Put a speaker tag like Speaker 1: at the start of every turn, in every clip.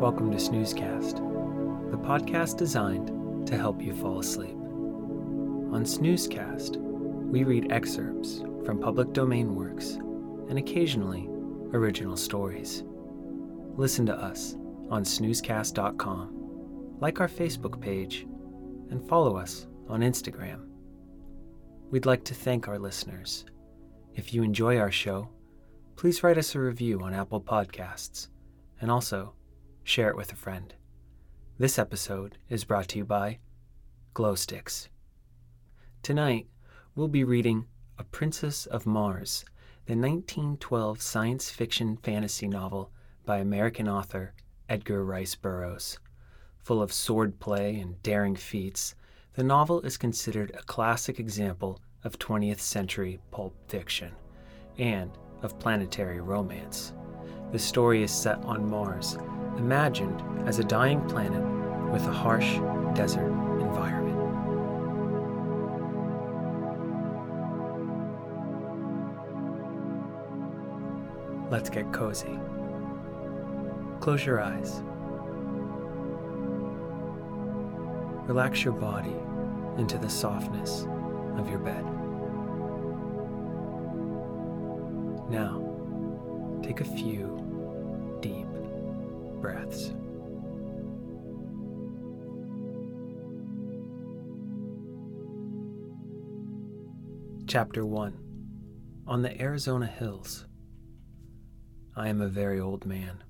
Speaker 1: Welcome to Snoozecast, the podcast designed to help you fall asleep. On Snoozecast, we read excerpts from public domain works and occasionally original stories. Listen to us on snoozecast.com, like our Facebook page, and follow us on Instagram. We'd like to thank our listeners. If you enjoy our show, please write us a review on Apple Podcasts and also share it with a friend. This episode is brought to you by Glow Sticks. Tonight, we'll be reading A Princess of Mars, the 1912 science fiction fantasy novel by American author Edgar Rice Burroughs. Full of swordplay and daring feats, the novel is considered a classic example of 20th century pulp fiction and of planetary romance. The story is set on Mars imagined as a dying planet with a harsh desert environment. Let's get cozy. Close your eyes. Relax your body into the softness of your bed. Now, take a few breaths. Chapter 1 On the Arizona Hills. I am a very old man.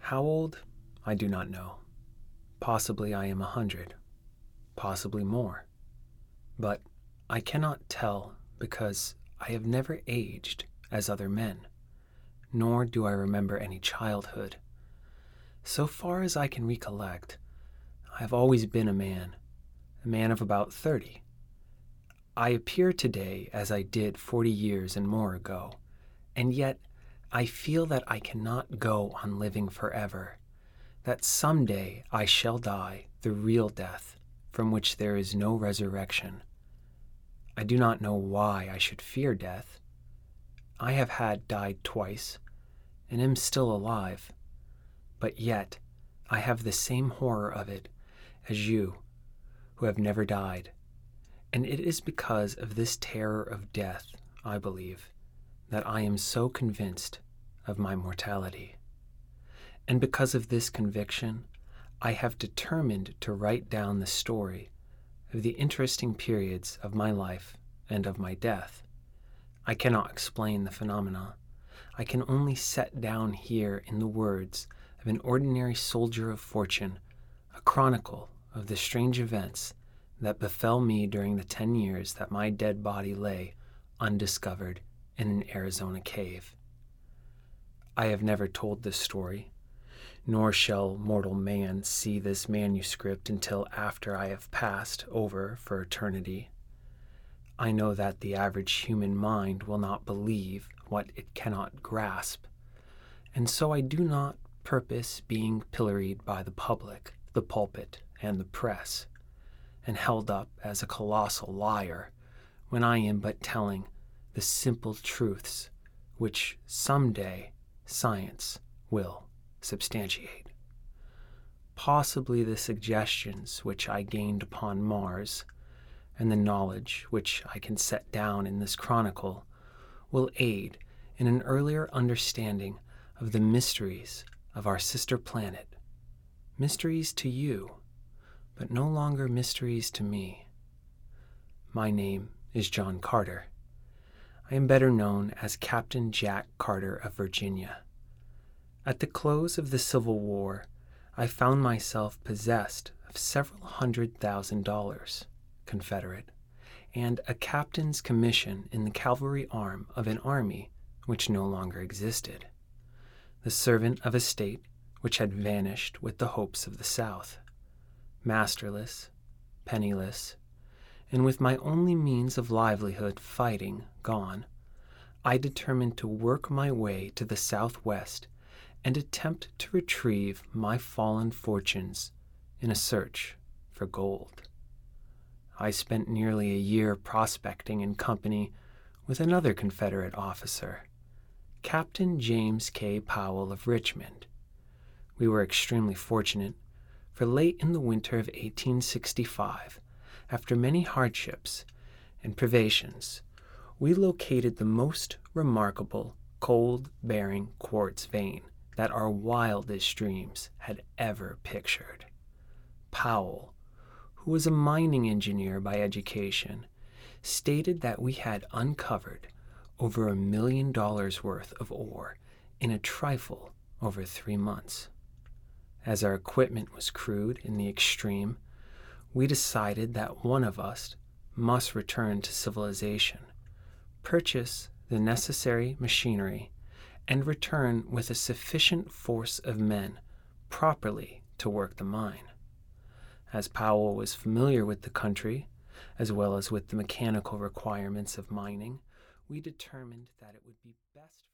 Speaker 1: How old? I do not know. Possibly I am a hundred, possibly more. But I cannot tell because I have never aged as other men, nor do I remember any childhood. So far as I can recollect, I have always been a man, a man of about 30. I appear today as I did 40 years and more ago, and yet I feel that I cannot go on living forever, that someday I shall die the real death from which there is no resurrection. I do not know why I should fear death. I have had died twice, and am still alive but yet I have the same horror of it as you who have never died. And it is because of this terror of death, I believe, that I am so convinced of my mortality. And because of this conviction, I have determined to write down the story of the interesting periods of my life and of my death. I cannot explain the phenomena. I can only set down here in the words of an ordinary soldier of fortune, a chronicle of the strange events that befell me during the ten years that my dead body lay undiscovered in an Arizona cave. I have never told this story, nor shall mortal man see this manuscript until after I have passed over for eternity. I know that the average human mind will not believe what it cannot grasp, and so I do not purpose being pilloried by the public, the pulpit, and the press, and held up as a colossal liar when I am but telling the simple truths which some day science will substantiate. Possibly the suggestions which I gained upon Mars and the knowledge which I can set down in this chronicle will aid in an earlier understanding of the mysteries of our sister planet. Mysteries to you, but no longer mysteries to me. My name is John Carter. I am better known as Captain Jack Carter of Virginia. At the close of the Civil War, I found myself possessed of several hundred thousand dollars, Confederate, and a captain's commission in the cavalry arm of an army which no longer existed, the servant of a state which had vanished with the hopes of the South, masterless, penniless, and with my only means of livelihood fighting gone, I determined to work my way to the southwest and attempt to retrieve my fallen fortunes in a search for gold. I spent nearly a year prospecting in company with another Confederate officer, Captain James K. Powell of Richmond. We were extremely fortunate, for late in the winter of 1865, after many hardships and privations, we located the most remarkable cold bearing quartz vein that our wildest dreams had ever pictured. Powell, who was a mining engineer by education, stated that we had uncovered over a million dollars worth of ore in a trifle over three months. As our equipment was crude in the extreme, we decided that one of us must return to civilization, purchase the necessary machinery, and return with a sufficient force of men properly to work the mine. As Powell was familiar with the country, as well as with the mechanical requirements of mining, we determined that it would be best